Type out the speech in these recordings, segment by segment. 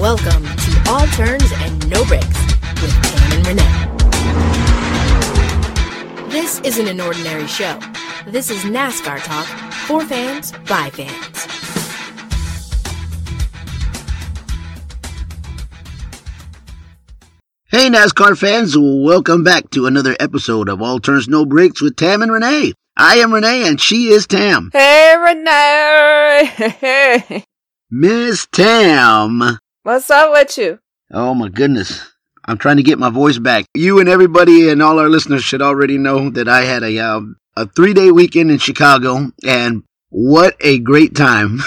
Welcome to All Turns and No Breaks with Tam and Renee. This isn't an ordinary show. This is NASCAR talk for fans by fans. Hey, NASCAR fans, welcome back to another episode of All Turns No Breaks with Tam and Renee. I am Renee and she is Tam. Hey, Renee. Miss Tam. What's up with you? Oh my goodness. I'm trying to get my voice back. You and everybody and all our listeners should already know that I had a, uh, a three day weekend in Chicago and what a great time.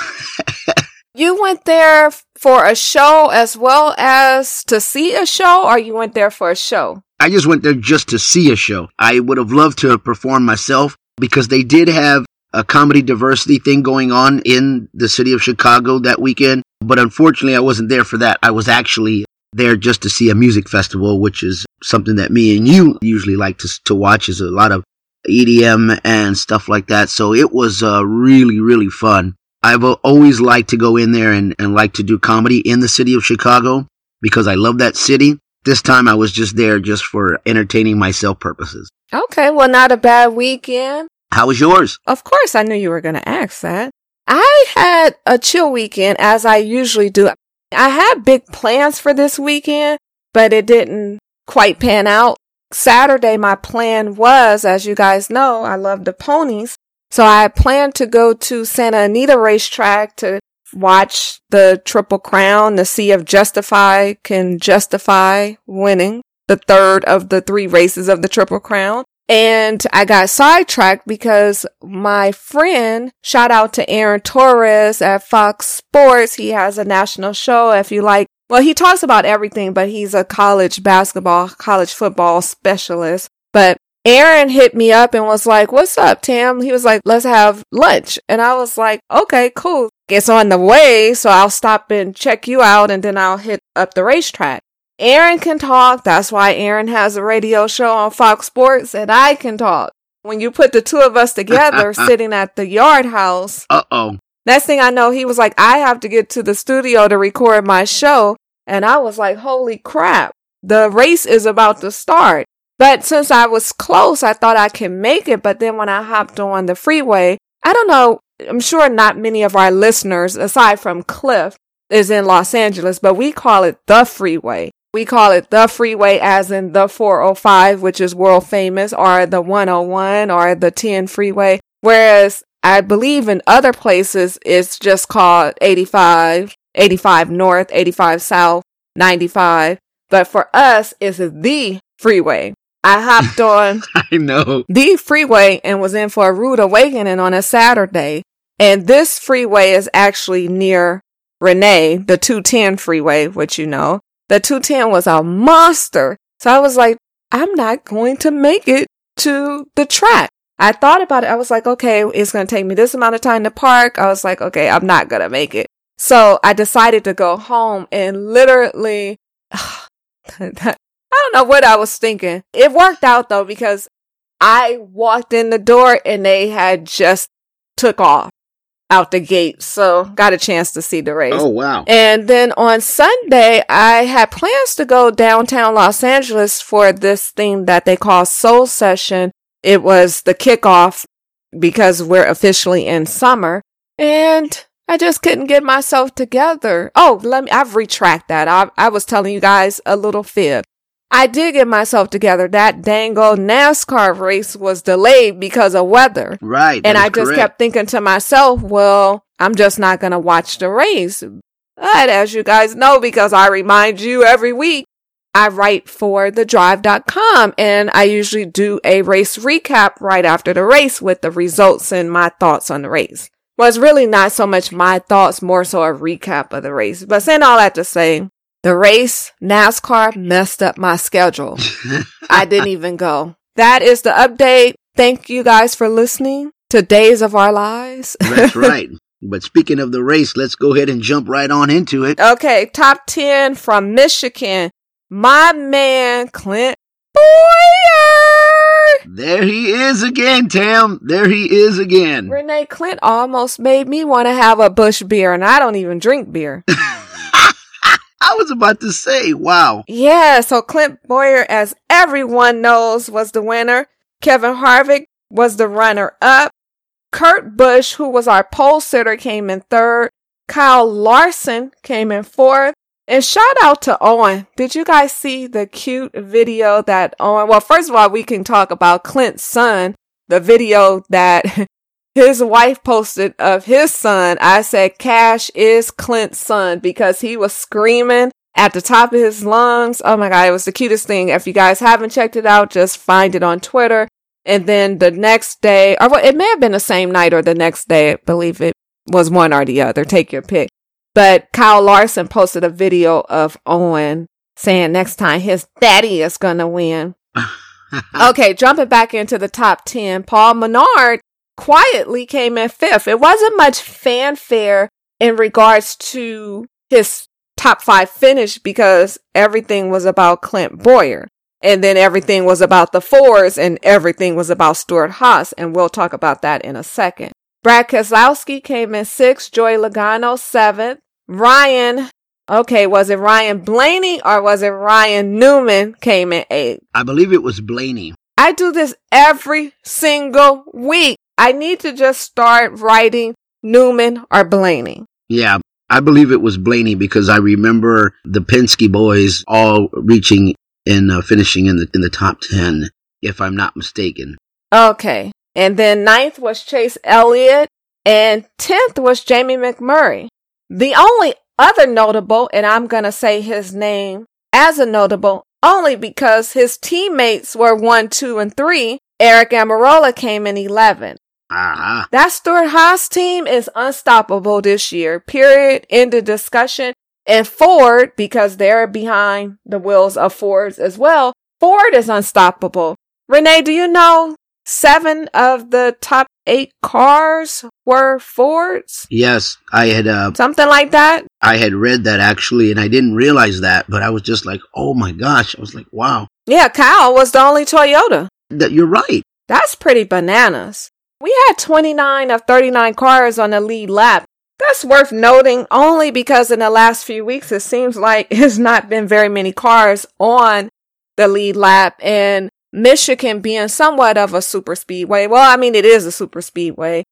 you went there for a show as well as to see a show, or you went there for a show? I just went there just to see a show. I would have loved to have performed myself because they did have a comedy diversity thing going on in the city of Chicago that weekend. But unfortunately, I wasn't there for that. I was actually there just to see a music festival, which is something that me and you usually like to, to watch is a lot of EDM and stuff like that. So it was uh, really, really fun. I've always liked to go in there and, and like to do comedy in the city of Chicago because I love that city. This time I was just there just for entertaining myself purposes. Okay, well, not a bad weekend. How was yours? Of course, I knew you were going to ask that. I had a chill weekend as I usually do. I had big plans for this weekend, but it didn't quite pan out. Saturday, my plan was, as you guys know, I love the ponies. So I planned to go to Santa Anita racetrack to watch the Triple Crown to see if Justify can justify winning the third of the three races of the Triple Crown. And I got sidetracked because my friend, shout out to Aaron Torres at Fox Sports. He has a national show. If you like, well, he talks about everything, but he's a college basketball, college football specialist. But Aaron hit me up and was like, what's up, Tam? He was like, let's have lunch. And I was like, okay, cool. It's on the way. So I'll stop and check you out and then I'll hit up the racetrack. Aaron can talk. That's why Aaron has a radio show on Fox Sports and I can talk. When you put the two of us together sitting at the yard house. Uh oh. Next thing I know, he was like, I have to get to the studio to record my show. And I was like, holy crap. The race is about to start. But since I was close, I thought I could make it. But then when I hopped on the freeway, I don't know. I'm sure not many of our listeners, aside from Cliff, is in Los Angeles, but we call it the freeway. We call it the freeway as in the 405, which is world famous, or the 101 or the 10 freeway. Whereas I believe in other places, it's just called 85, 85 north, 85 south, 95. But for us, it's the freeway. I hopped on I know the freeway and was in for a rude awakening on a Saturday. And this freeway is actually near Renee, the 210 freeway, which you know. The 210 was a monster. So I was like, I'm not going to make it to the track. I thought about it. I was like, okay, it's going to take me this amount of time to park. I was like, okay, I'm not going to make it. So I decided to go home and literally, I don't know what I was thinking. It worked out though because I walked in the door and they had just took off out the gate. So got a chance to see the race. Oh, wow. And then on Sunday, I had plans to go downtown Los Angeles for this thing that they call Soul Session. It was the kickoff because we're officially in summer and I just couldn't get myself together. Oh, let me, I've retract that. I, I was telling you guys a little fib. I did get myself together. That dang old NASCAR race was delayed because of weather. Right. And I just correct. kept thinking to myself, well, I'm just not going to watch the race. But as you guys know, because I remind you every week, I write for thedrive.com and I usually do a race recap right after the race with the results and my thoughts on the race. Well, it's really not so much my thoughts, more so a recap of the race. But saying all that to say, the race, NASCAR messed up my schedule. I didn't even go. That is the update. Thank you guys for listening to Days of Our Lives. That's right. But speaking of the race, let's go ahead and jump right on into it. Okay, top 10 from Michigan. My man, Clint Bowyer. There he is again, Tam. There he is again. Renee Clint almost made me want to have a Busch beer, and I don't even drink beer. I was about to say, wow. Yeah, so Clint Bowyer, as everyone knows, was the winner. Kevin Harvick was the runner up. Kurt Busch, who was our pole sitter, came in third. Kyle Larson came in fourth. And shout out to Owen. Did you guys see the cute video that Owen? Well, first of all, we can talk about Clint's son, the video that his wife posted of his son. I said, Cash is Clint's son because he was screaming at the top of his lungs. Oh my God, it was the cutest thing. If you guys haven't checked it out, just find it on Twitter. And then the next day, or well, it may have been the same night or the next day. I believe it was one or the other. Take your pick. But Kyle Larson posted a video of Owen saying next time his daddy is going to win. okay, jumping back into the top 10, Paul Menard quietly came in fifth. It wasn't much fanfare in regards to his top five finish because everything was about Clint Bowyer. And then everything was about the fours and everything was about Stewart-Haas. And we'll talk about that in a second. Brad Keselowski came in sixth. Joey Logano seventh. Ryan, okay, was it Ryan Blaney or was it Ryan Newman came in eighth? I believe it was Blaney. I do this every single week. I need to just start writing Newman or Blaney. Yeah, I believe it was Blaney because I remember the Penske boys all reaching and uh, finishing in the in the top ten, if I'm not mistaken. Okay, and then ninth was Chase Elliott, and tenth was Jamie McMurray. The only other notable, and I'm gonna say his name as a notable only because his teammates were one, two, and three. Eric Almirola came in 11. Uh-huh. That Stewart-Haas team is unstoppable this year. Period. End of discussion. And Ford, because they're behind the wheels of Fords as well, Ford is unstoppable. Renee, do you know seven of the top eight cars were Fords? Yes, I had uh, something like that. I had read that actually, and I didn't realize that, but I was just like, oh my gosh! I was like, wow. Yeah, Kyle was the only Toyota. That you're right. That's pretty bananas. We had 29 of 39 cars on the lead lap. That's worth noting only because in the last few weeks it seems like it's not been very many cars on the lead lap and Michigan being somewhat of a super speedway. Well, I mean, it is a super speedway.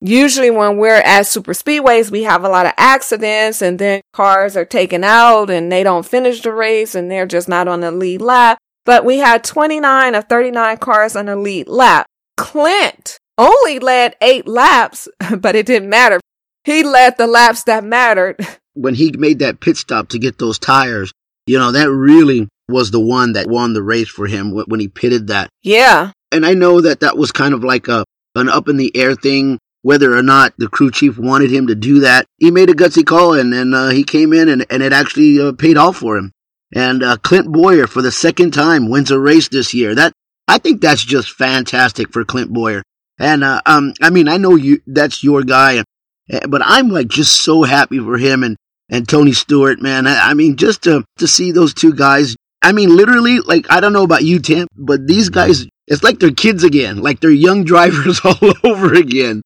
Usually when we're at super speedways, we have a lot of accidents and then cars are taken out and they don't finish the race and they're just not on the lead lap. But we had 29 of 39 cars on the lead lap. Clint only led eight laps, but it didn't matter. He led the laps that mattered. When he made that pit stop to get those tires, you know, that really was the one that won the race for him when he pitted that. Yeah. And I know that that was kind of like a, an up in the air thing, whether or not the crew chief wanted him to do that. He made a gutsy call and, and uh, he came in and, and it actually uh, paid off for him. And uh, Clint Bowyer, for the second time, wins a race this year. That I think that's just fantastic for Clint Bowyer. And uh, um, I mean, I know you that's your guy, eh, but I'm like just so happy for him and and Tony Stewart, man. I, I mean, just to to see those two guys. I mean, literally, like I don't know about you, Tim, but these guys, it's like they're kids again, like they're young drivers all over again.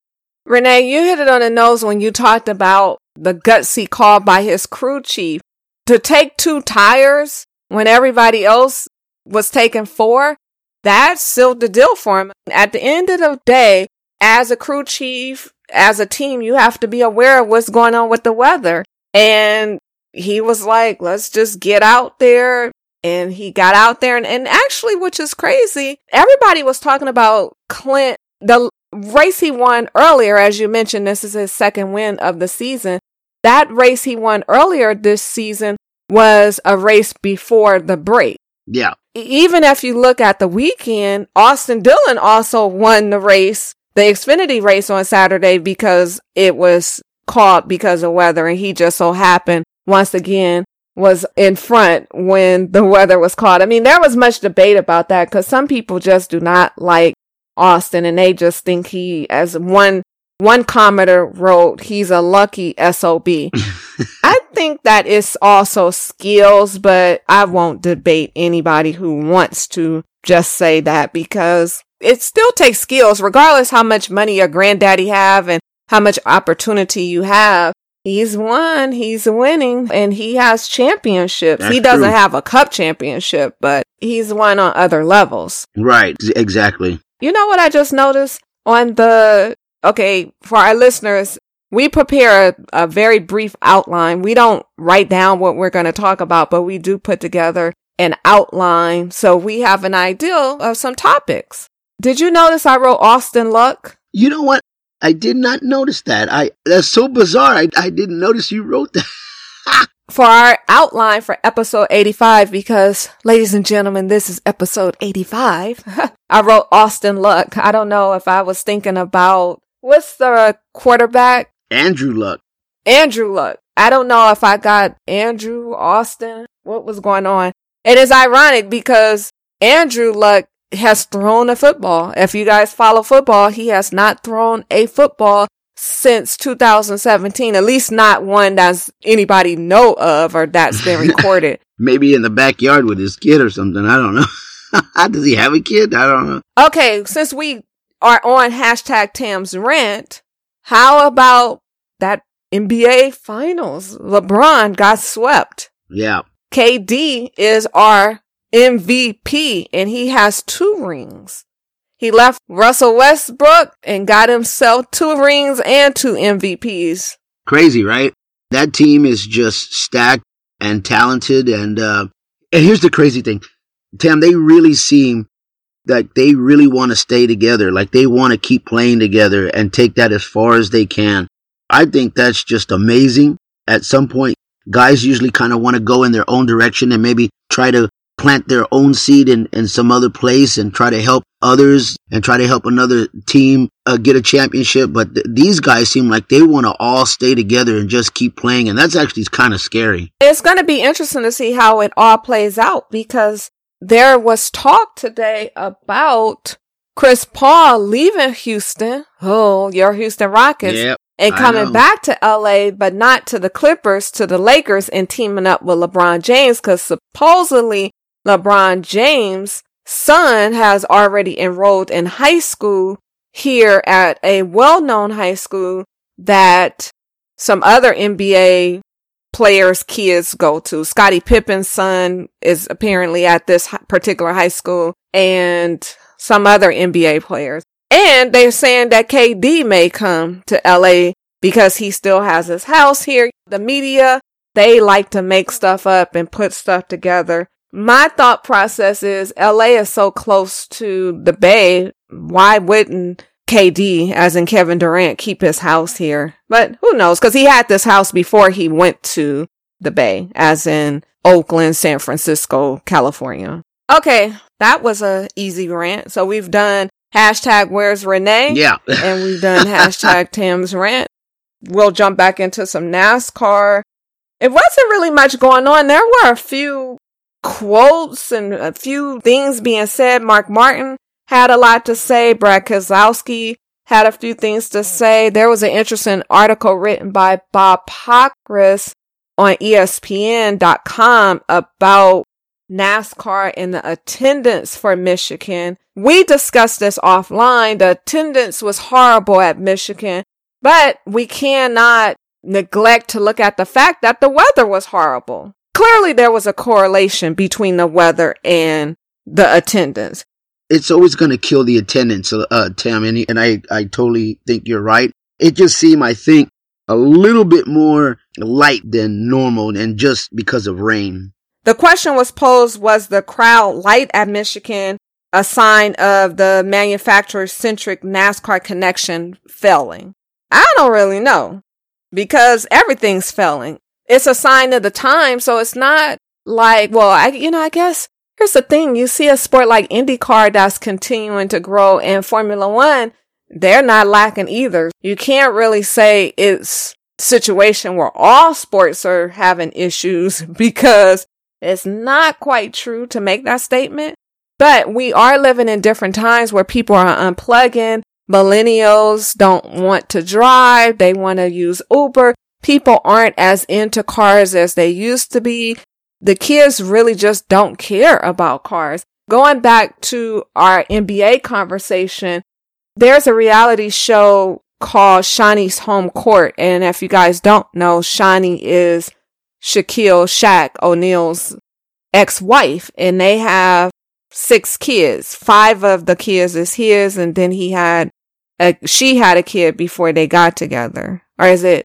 Renee, you hit it on the nose when you talked about the gutsy call by his crew chief to take two tires when everybody else was taking four that sealed the deal for him. At the end of the day, as a crew chief, as a team, you have to be aware of what's going on with the weather. And he was like, let's just get out there. And he got out there and, and actually, which is crazy, everybody was talking about Clint, the race he won earlier, as you mentioned, this is his second win of the season. That race he won earlier this season was a race before the break. Yeah even if you look at the weekend, Austin Dillon also won the race, the Xfinity race on Saturday because it was caught because of weather and he just so happened once again was in front when the weather was caught. I mean, there was much debate about that because some people just do not like Austin and they just think he, as one one commenter wrote, he's a lucky SOB. I think that is also skills, but I won't debate anybody who wants to just say that because it still takes skills, regardless how much money your granddaddy have and how much opportunity you have. He's won. He's winning and he has championships. That's he doesn't true. have a cup championship, but he's won on other levels. Right. Exactly. You know what I just noticed on the, okay, for our listeners, we prepare a, a very brief outline. We don't write down what we're going to talk about, but we do put together an outline so we have an idea of some topics. Did you notice I wrote Austin Luck? You know what? I did not notice that. I that's so bizarre. I I didn't notice you wrote that. for our outline for episode 85 because, ladies and gentlemen, this is episode 85. I wrote Austin Luck. I don't know if I was thinking about what's the quarterback? Andrew Luck. Andrew Luck. I don't know if I got Andrew Austin. What was going on? It is ironic because Andrew Luck has thrown a football. If you guys follow football, he has not thrown a football since 2017, at least not one that's anybody know of or that's been recorded. Maybe in the backyard with his kid or something. I don't know. Does he have a kid? I don't know. okay, since we are on hashtag Tam's rant, how about that NBA finals? LeBron got swept. Yeah. KD is our MVP and he has two rings. He left Russell Westbrook and got himself two rings and two MVPs. Crazy, right? That team is just stacked and talented and uh and here's the crazy thing. Tam, they really seem like they really want to stay together. Like they want to keep playing together and take that as far as they can. I think that's just amazing. At some point, guys usually kind of want to go in their own direction and maybe try to plant their own seed in, in some other place and try to help others and try to help another team uh, get a championship. But th- these guys seem like they want to all stay together and just keep playing. And that's actually kind of scary. It's going to be interesting to see how it all plays out because there was talk today about Chris Paul leaving Houston. Oh, your Houston Rockets. Yep. and coming back to LA, but not to the Clippers, to the Lakers and teaming up with LeBron James because supposedly LeBron James' son has already enrolled in high school here at a well-known high school that some other NBA players' kids go to. Scottie Pippen's son is apparently at this particular high school and some other NBA players. And they're saying that KD may come to LA because he still has his house here. The media, they like to make stuff up and put stuff together. My thought process is LA is so close to the Bay. Why wouldn't KD, as in Kevin Durant, keep his house here? But who knows? Cause he had this house before he went to the Bay, as in Oakland, San Francisco, California. Okay. That was a easy rant. So we've done hashtag where's Renee? Yeah. and we've done hashtag Tim's rant. We'll jump back into some NASCAR. It wasn't really much going on. There were a few quotes and a few things being said. Mark Martin had a lot to say. Brad Keselowski had a few things to say. There was an interesting article written by Bob Pockrass on ESPN.com about NASCAR and the attendance for Michigan. We discussed this offline. The attendance was horrible at Michigan, but we cannot neglect to look at the fact that the weather was horrible. Clearly there was a correlation between the weather and the attendance. It's always going to kill the attendance, uh, Tam, and, and I, I totally think you're right. It just seemed, I think, a little bit more light than normal, and just because of rain. The question was posed was the crowd light at Michigan a sign of the manufacturer centric NASCAR connection failing? I don't really know because everything's failing. It's a sign of the time. So it's not like, well, I, you know, I guess here's the thing. You see a sport like IndyCar that's continuing to grow and Formula One, they're not lacking either. You can't really say it's situation where all sports are having issues because it's not quite true to make that statement. But we are living in different times where people are unplugging. Millennials don't want to drive. They want to use Uber. People aren't as into cars as they used to be. The kids really just don't care about cars. Going back to our NBA conversation, there's a reality show called Shaunie's Home Court. And if you guys don't know, Shaunie is Shaquille Shaq O'Neal's ex-wife and they have six kids. Five of the kids is his and then he had a, she had a kid before they got together. Or is it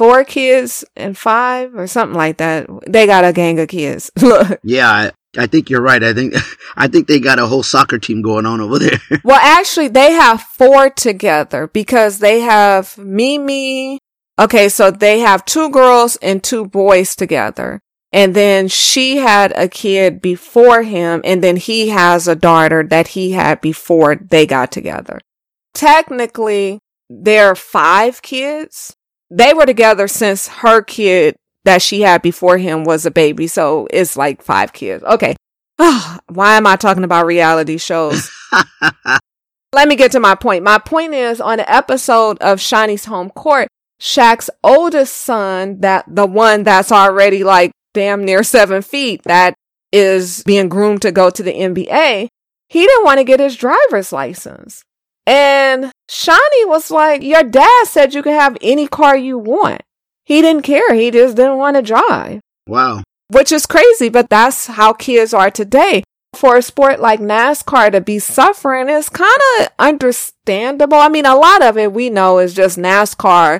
four kids and five or something like that? They got a gang of kids. Look. Yeah, I, I think you're right. I think I think they got a whole soccer team going on over there. well, actually, they have four together because they have Mimi. Okay, so they have two girls and two boys together. And then she had a kid before him, and then he has a daughter that he had before they got together. Technically, there are five kids. They were together since her kid that she had before him was a baby. So it's like five kids. Okay. Ah, why am I talking about reality shows? Let me get to my point. My point is on an episode of Shaunie's Home Court, Shaq's oldest son, that the one that's already like damn near seven feet, that is being groomed to go to the NBA, he didn't want to get his driver's license. And Shaunie was like, Your dad said you could have any car you want. He didn't care. He just didn't want to drive. Wow. Which is crazy, but that's how kids are today. For a sport like NASCAR to be suffering is kind of understandable. I mean, a lot of it we know is just NASCAR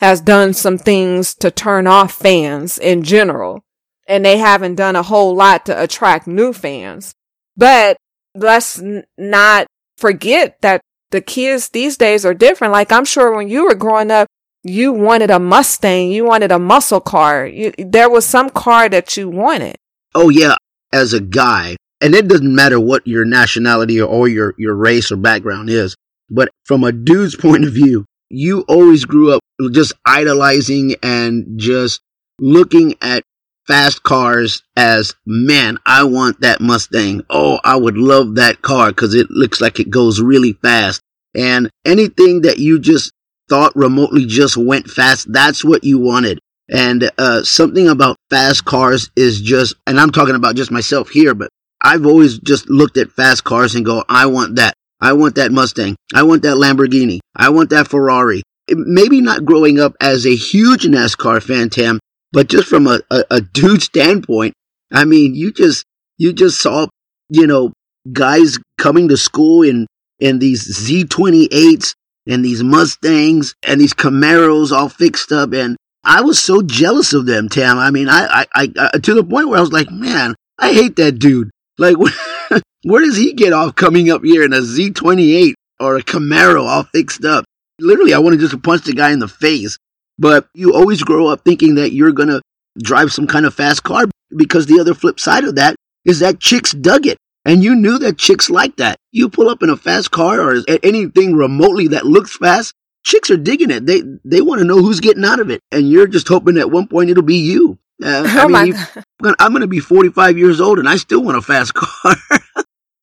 has done some things to turn off fans in general, and they haven't done a whole lot to attract new fans. But let's n- not forget that the kids these days are different. Like I'm sure when you were growing up, you wanted a Mustang, you wanted a muscle car. You, there was some car that you wanted. Oh yeah, as a guy, and it doesn't matter what your nationality or your your race or background is, but from a dude's point of view, you always grew up just idolizing and just looking at fast cars as man, I want that Mustang. Oh, I would love that car because it looks like it goes really fast. And anything that you just thought remotely just went fast. That's what you wanted. And uh, something about fast cars is just, and I'm talking about just myself here, but I've always just looked at fast cars and go, I want that. I want that Mustang. I want that Lamborghini. I want that Ferrari. Maybe not growing up as a huge NASCAR fan, Tam, but just from a, a, a dude standpoint, I mean, you just, you just saw, you know, guys coming to school in, in these Z28s and these Mustangs and these Camaros all fixed up. And I was so jealous of them, Tam. I mean, I, I, I, to the point where I was like, man, I hate that dude. Like, where does he get off coming up here in a Z28 or a Camaro all fixed up? Literally, I wanted to just punch the guy in the face. But you always grow up thinking that you're going to drive some kind of fast car because the other flip side of that is that chicks dug it. And you knew that chicks like that. You pull up in a fast car or anything remotely that looks fast, chicks are digging it. They they want to know who's getting out of it, and you're just hoping at one point it'll be you. Uh, oh I mean, you, I'm going to be 45 years old, and I still want a fast car.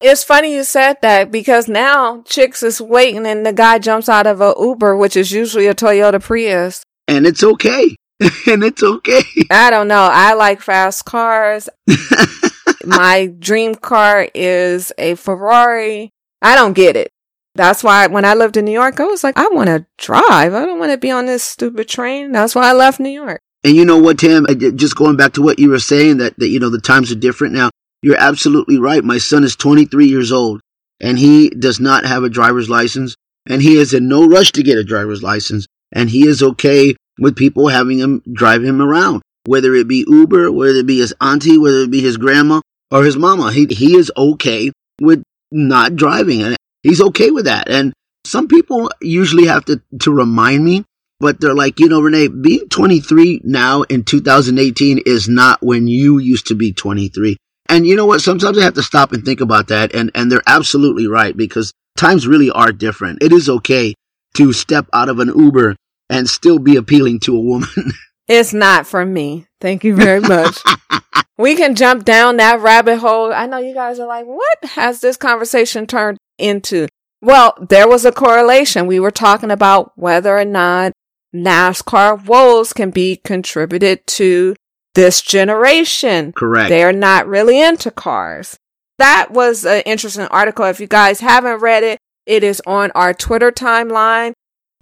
it's funny you said that because now chicks is waiting, and the guy jumps out of a Uber, which is usually a Toyota Prius, and it's okay. and it's okay. I don't know. I like fast cars my dream car is a Ferrari. I don't get it. That's why when I lived in New York, I was like, I want to drive. I don't want to be on this stupid train. That's why I left New York. And you know what, Tim? Uh, just going back to what you were saying, that, that you know the times are different now. You're absolutely right. My son is 23 years old, and he does not have a driver's license, and he is in no rush to get a driver's license, and he is okay with people having him drive him around, whether it be Uber, whether it be his auntie, whether it be his grandma or his mama. He, he is okay with not driving and he's okay with that. And some people usually have to, to remind me, but they're like, you know, Renee, being 23 now in 2018 is not when you used to be 23. And you know what? Sometimes I have to stop and think about that. And, and they're absolutely right because times really are different. It is okay to step out of an Uber and still be appealing to a woman. It's not for me. Thank you very much. we can jump down that rabbit hole. I know you guys are like, what has this conversation turned into? Well, there was a correlation. We were talking about whether or not NASCAR woes can be contributed to this generation. Correct. They're not really into cars. That was an interesting article. If you guys haven't read it, it is on our Twitter timeline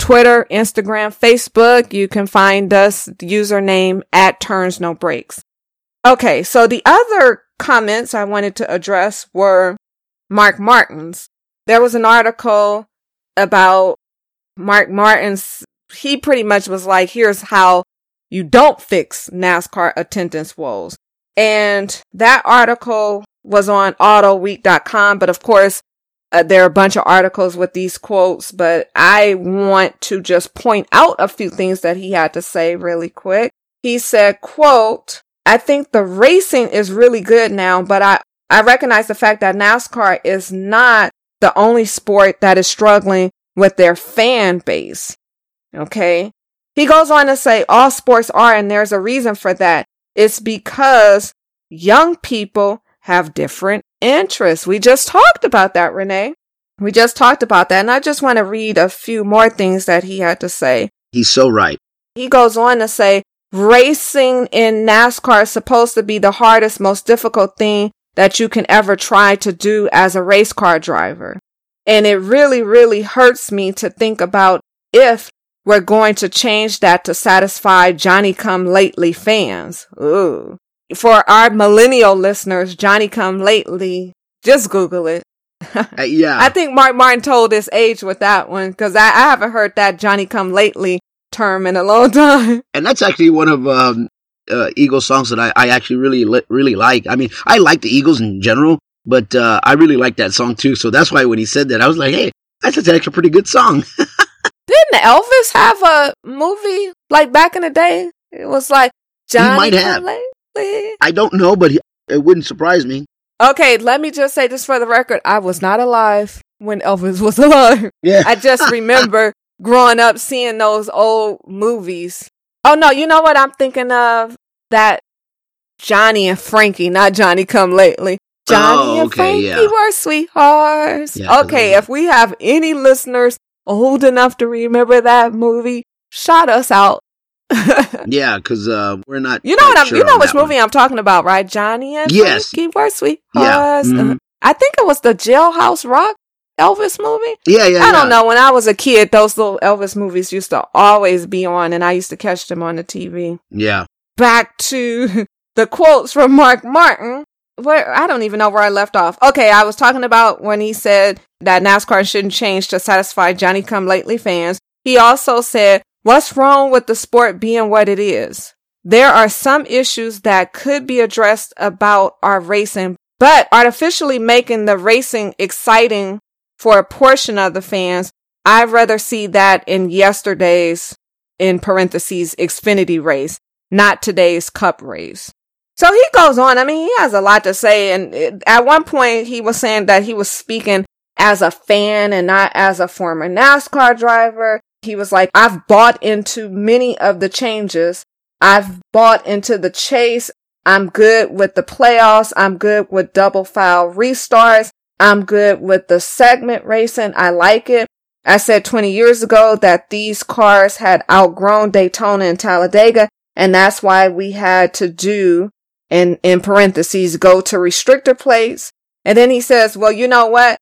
Twitter, Instagram, Facebook. You can find us username at turns no breaks. Okay. So the other comments I wanted to address were Mark Martin's. There was an article about Mark Martin's. He pretty much was like, here's how you don't fix NASCAR attendance woes. And that article was on autoweek.com, but of course, uh, there are a bunch of articles with these quotes, but I want to just point out a few things that he had to say really quick. He said, quote, I think the racing is really good now, but I, I recognize the fact that NASCAR is not the only sport that is struggling with their fan base. Okay. He goes on to say all sports are, and there's a reason for that. It's because young people have different interests. We just talked about that, Renee. We just talked about that. And I just want to read a few more things that he had to say. He's so right. He goes on to say, racing in NASCAR is supposed to be the hardest, most difficult thing that you can ever try to do as a race car driver. And it really, really hurts me to think about if we're going to change that to satisfy Johnny come lately fans. Ooh. For our millennial listeners, Johnny come lately, just Google it. Uh, yeah. I think Mark Martin told his age with that one because I, I haven't heard that Johnny come lately term in a long time. and that's actually one of um, uh, Eagles songs that I, I actually really li- really like. I mean, I like the Eagles in general, but uh, I really like that song too. So that's why when he said that, I was like, hey, that's actually a pretty good song. Didn't Elvis have a movie like back in the day? It was like Johnny might have. come lately. I don't know, but he, it wouldn't surprise me. Okay, let me just say this for the record. I was not alive when Elvis was alive. Yeah. I just remember growing up seeing those old movies. Oh no, you know what I'm thinking of? That Johnny and Frankie, not Johnny come lately. Johnny Oh, and Frankie yeah. were sweethearts. Yeah, okay, if we have any listeners old enough to remember that movie, shout us out. yeah, because uh, we're not. You know what I'm sure you know which that one. movie I'm talking about, right? Johnny and Yes. Frankie were sweethearts. Yeah. Uh, Mhm. I think it was the Jailhouse Rock Elvis movie. Yeah, yeah. I don't yeah. know. When I was a kid, those little Elvis movies used to always be on, and I used to catch them on the TV. Yeah. Back to the quotes from Mark Martin. Where I don't even know where I left off. Okay, I was talking about when he said that NASCAR shouldn't change to satisfy Johnny Come Lately fans. He also said, "What's wrong with the sport being what it is? There are some issues that could be addressed about our racing, but artificially making the racing exciting for a portion of the fans, I'd rather see that in yesterday's, in parentheses, Xfinity race, not today's cup race. So he goes on. I mean, he has a lot to say. And at one point, he was saying that he was speaking as a fan and not as a former NASCAR driver. He was like, I've bought into many of the changes. I've bought into the chase. I'm good with the playoffs. I'm good with double file restarts. I'm good with the segment racing. I like it. I said 20 years ago that these cars had outgrown Daytona and Talladega, and that's why we had to do, and in parentheses, go to restrictor plates. And then he says, well, you know what?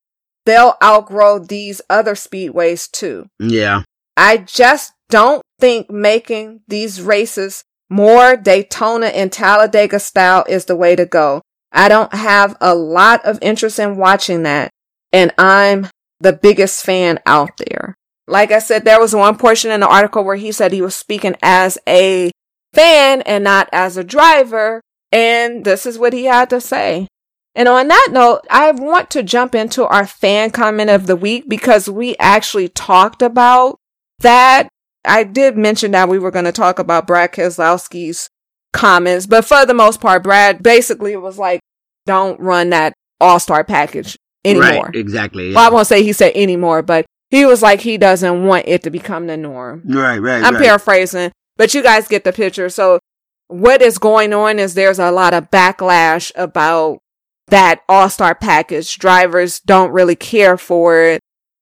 They'll outgrow these other speedways too. Yeah. I just don't think making these races more Daytona and Talladega style is the way to go. I don't have a lot of interest in watching that. And I'm the biggest fan out there. Like I said, there was one portion in the article where he said he was speaking as a fan and not as a driver. And this is what he had to say. And on that note, I want to jump into our fan comment of the week because we actually talked about that. I did mention that we were going to talk about Brad Keselowski's comments, but for the most part, Brad basically was like, don't run that all star package anymore. Right. Exactly. Yeah. Well, I won't say he said anymore, but he was like, he doesn't want it to become the norm. right. Right. I'm right. paraphrasing, but you guys get the picture. So what is going on is there's a lot of backlash about that all-star package. Drivers don't really care for it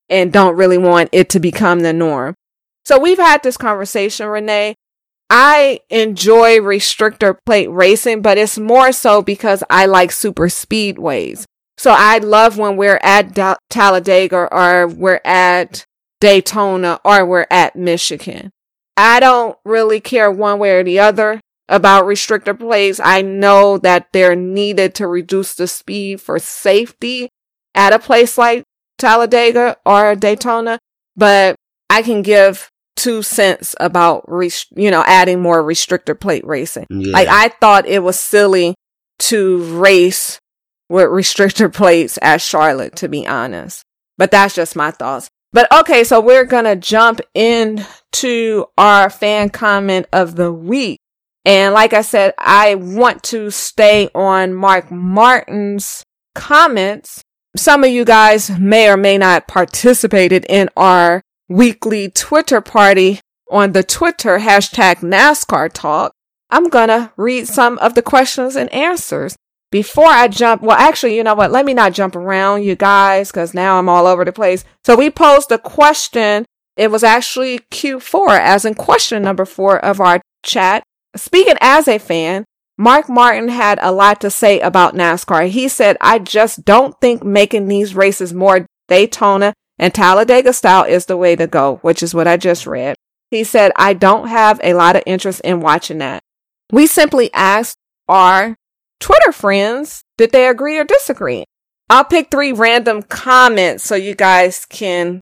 and don't really want it to become the norm. So we've had this conversation, Renee. I enjoy restrictor plate racing, but it's more so because I like super speedways. So I love when we're at Da- Talladega or we're at Daytona or we're at Michigan. I don't really care one way or the other about restrictor plates. I know that they're needed to reduce the speed for safety at a place like Talladega or Daytona, but I can give two cents about, rest- you know, adding more restrictor plate racing. Yeah. Like I thought it was silly to race with restrictor plates at Charlotte, to be honest. But that's just my thoughts. But okay, so we're gonna jump into our fan comment of the week. And like I said, I want to stay on Mark Martin's comments. Some of you guys may or may not participated in our weekly Twitter party on the Twitter hashtag NASCAR talk. I'm gonna read some of the questions and answers before I jump. Well, actually, you know what? Let me not jump around you guys because now I'm all over the place. So we posed a question. It was actually Q4 as in question number four of our chat. Speaking as a fan, Mark Martin had a lot to say about NASCAR. He said, I just don't think making these races more Daytona and Talladega style is the way to go, which is what I just read. He said, I don't have a lot of interest in watching that. We simply asked our Twitter friends, did they agree or disagree? I'll pick three random comments so you guys can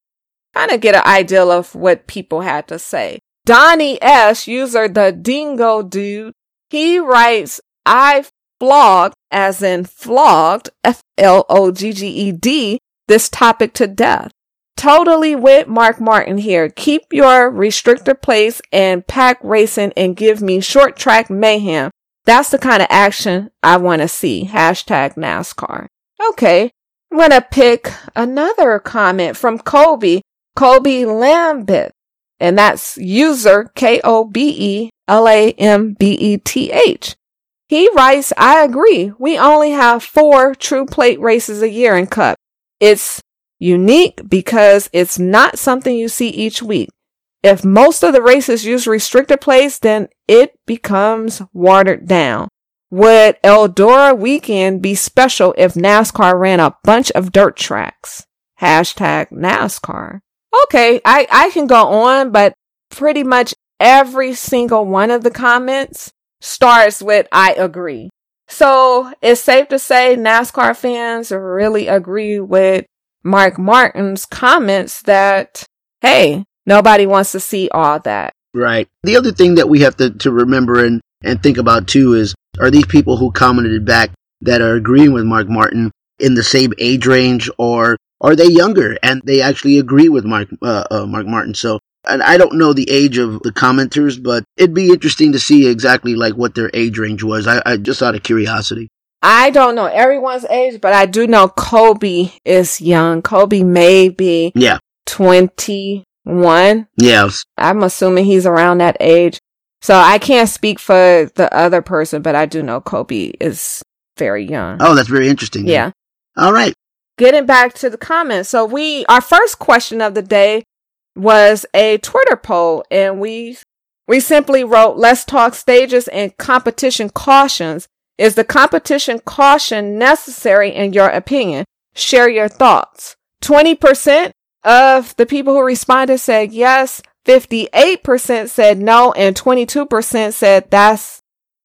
kind of get an idea of what people had to say. Donnie S, user the Dingo Dude, he writes, I flogged, as in flogged, F L O G G E D, this topic to death. Totally with Mark Martin here. Keep your restrictor plates and pack racing and give me short track mayhem. That's the kind of action I want to see. Hashtag NASCAR. Okay. I'm going to pick another comment from Kobe, Kobe Lambeth. And that's user K-O-B-E-L-A-M-B-E-T-H. He writes, I agree. We only have four true plate races a year in Cup. It's unique because it's not something you see each week. If most of the races use restricted plates, then it becomes watered down. Would Eldora weekend be special if NASCAR ran a bunch of dirt tracks? Hashtag NASCAR. Okay, I, I can go on, but pretty much every single one of the comments starts with I agree. So it's safe to say NASCAR fans really agree with Mark Martin's comments that, hey, nobody wants to see all that. Right. The other thing that we have to, to remember and, and think about too is are these people who commented back that are agreeing with Mark Martin in the same age range or are they younger and they actually agree with Mark uh, uh, Mark Martin? So and I don't know the age of the commenters, but it'd be interesting to see exactly like what their age range was. I, I just out of curiosity. I don't know everyone's age, but I do know Kobe is young. Kobe may be Yeah. 21. Yeah. I'm assuming he's around that age. So I can't speak for the other person, but I do know Kobe is very young. Oh, that's very interesting. yeah. All right. Getting back to the comments. So we, our first question of the day was a Twitter poll and we, we simply wrote, let's talk stages and competition cautions. Is the competition caution necessary in your opinion? Share your thoughts. 20% of the people who responded said yes. 58% said no and 22% said that's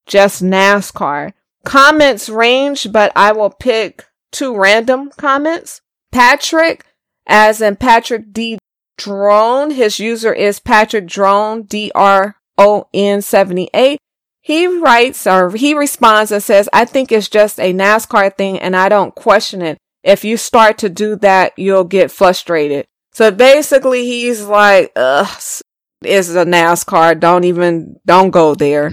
just NASCAR. Comments range, but I will pick two random comments. Patrick, as in Patrick D. Drone, his user is Patrick Drone, D-R-O-N 78. He writes or he responds and says, I think it's just a NASCAR thing and I don't question it. If you start to do that, you'll get frustrated. So basically he's like, ugh, it's a NASCAR. Don't even, don't go there.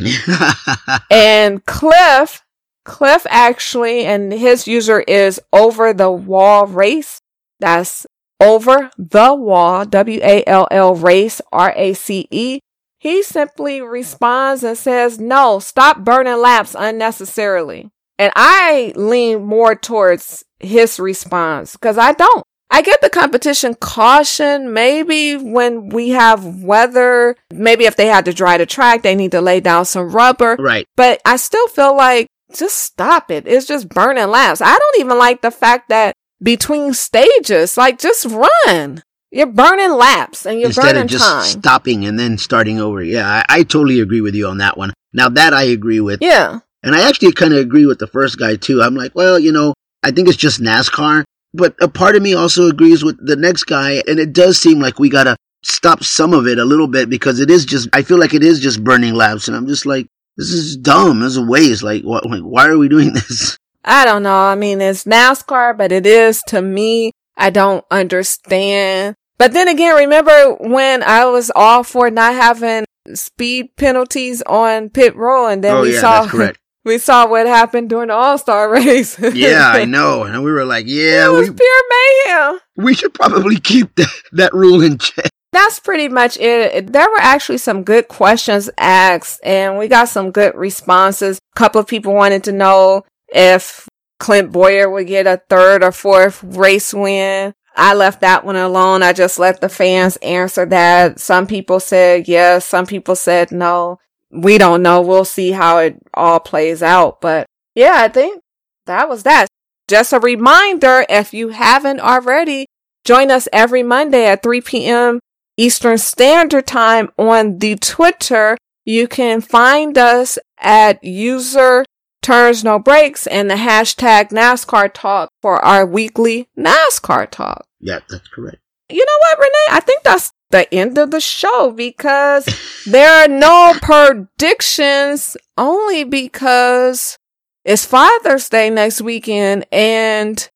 and Cliff, Cliff actually, and his user is over the wall race. That's over the wall, W-A-L-L race, R-A-C-E. He simply responds and says, no, stop burning laps unnecessarily. And I lean more towards his response because I don't. I get the competition caution. Maybe when we have weather, maybe if they had to dry the track, they need to lay down some rubber. right. But I still feel like just stop it. It's just burning laps. I don't even like the fact that between stages, like just run. You're burning laps and you're instead burning of just time. stopping and then starting over. Yeah, I, I totally agree with you on that one. Now that I agree with. Yeah. And I actually kind of agree with the first guy too. I'm like, well, you know, I think it's just NASCAR, but a part of me also agrees with the next guy. And it does seem like we got to stop some of it a little bit because it is just, I feel like it is just burning laps. And I'm just like, this is dumb. This is a waste. Like, what, like, why are we doing this? I don't know. I mean, it's NASCAR, but it is to me, I don't understand. But then again, remember when I was all for not having speed penalties on pit row and then oh, we yeah, saw, that's correct. we saw what happened during the All-Star race. yeah, I know. And we were like, yeah, it was we, pure mayhem. we should probably keep that, that rule in check. That's pretty much it. There were actually some good questions asked and we got some good responses. A couple of people wanted to know if Clint Bowyer would get a third or fourth race win. I left that one alone. I just let the fans answer that. Some people said yes. Some people said no. We don't know. We'll see how it all plays out. But yeah, I think that was that. Just a reminder, if you haven't already, join us every Monday at 3 p.m. Eastern Standard Time on the Twitter. You can find us at user turns no breaks and the hashtag NASCAR talk for our weekly NASCAR talk. Yeah, that's correct. You know what, Renee? I think that's the end of the show because there are no predictions only because it's Father's Day next weekend and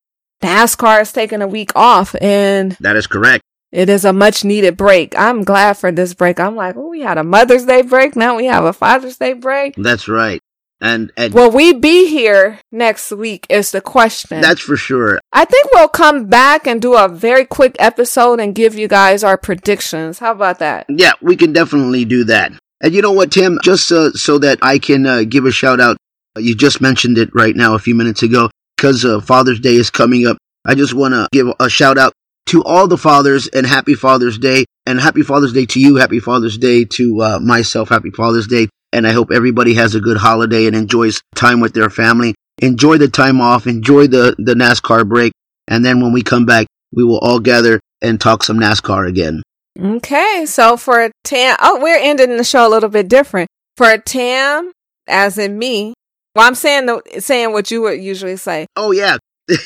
NASCAR is taking a week off and That is correct. it is a much needed break. I'm glad for this break. I'm like, oh, we had a Mother's Day break. Now we have a Father's Day break. That's right. And, and Will we be here next week is the question. that's for sure. I think we'll come back and do a very quick episode and give you guys our predictions. How about that? Yeah, we can definitely do that. And you know what, Tim? Just uh, so that I can uh, give a shout out, you just mentioned it right now a few minutes ago, because uh, Father's Day is coming up. I just want to give a shout out to all the fathers and happy Father's Day. And happy Father's Day to you. Happy Father's Day to uh, myself. Happy Father's Day. And I hope everybody has a good holiday and enjoys time with their family. Enjoy the time off. Enjoy the, the NASCAR break. And then when we come back, we will all gather and talk some NASCAR again. Okay, so for Tam, oh, we're ending the show a little bit different. For Tam, as in me, well, I'm saying the, saying what you would usually say. Oh, yeah.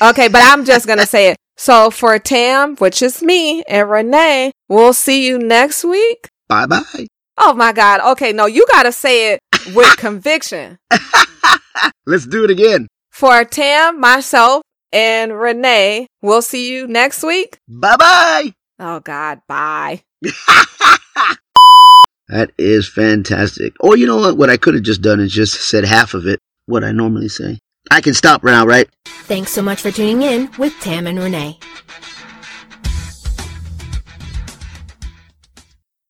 Okay, but I'm just gonna say it. So for Tam, which is me, and Renee, we'll see you next week. Bye bye. Oh my God. Okay, no, you gotta say it with conviction. Let's do it again. For Tam, myself, and Renee, we'll see you next week. Bye bye. Oh God, bye. That is fantastic. Or you know what? What I could have just done is just said half of it, what I normally say. I can stop right now, right? Thanks so much for tuning in with Tam and Renee.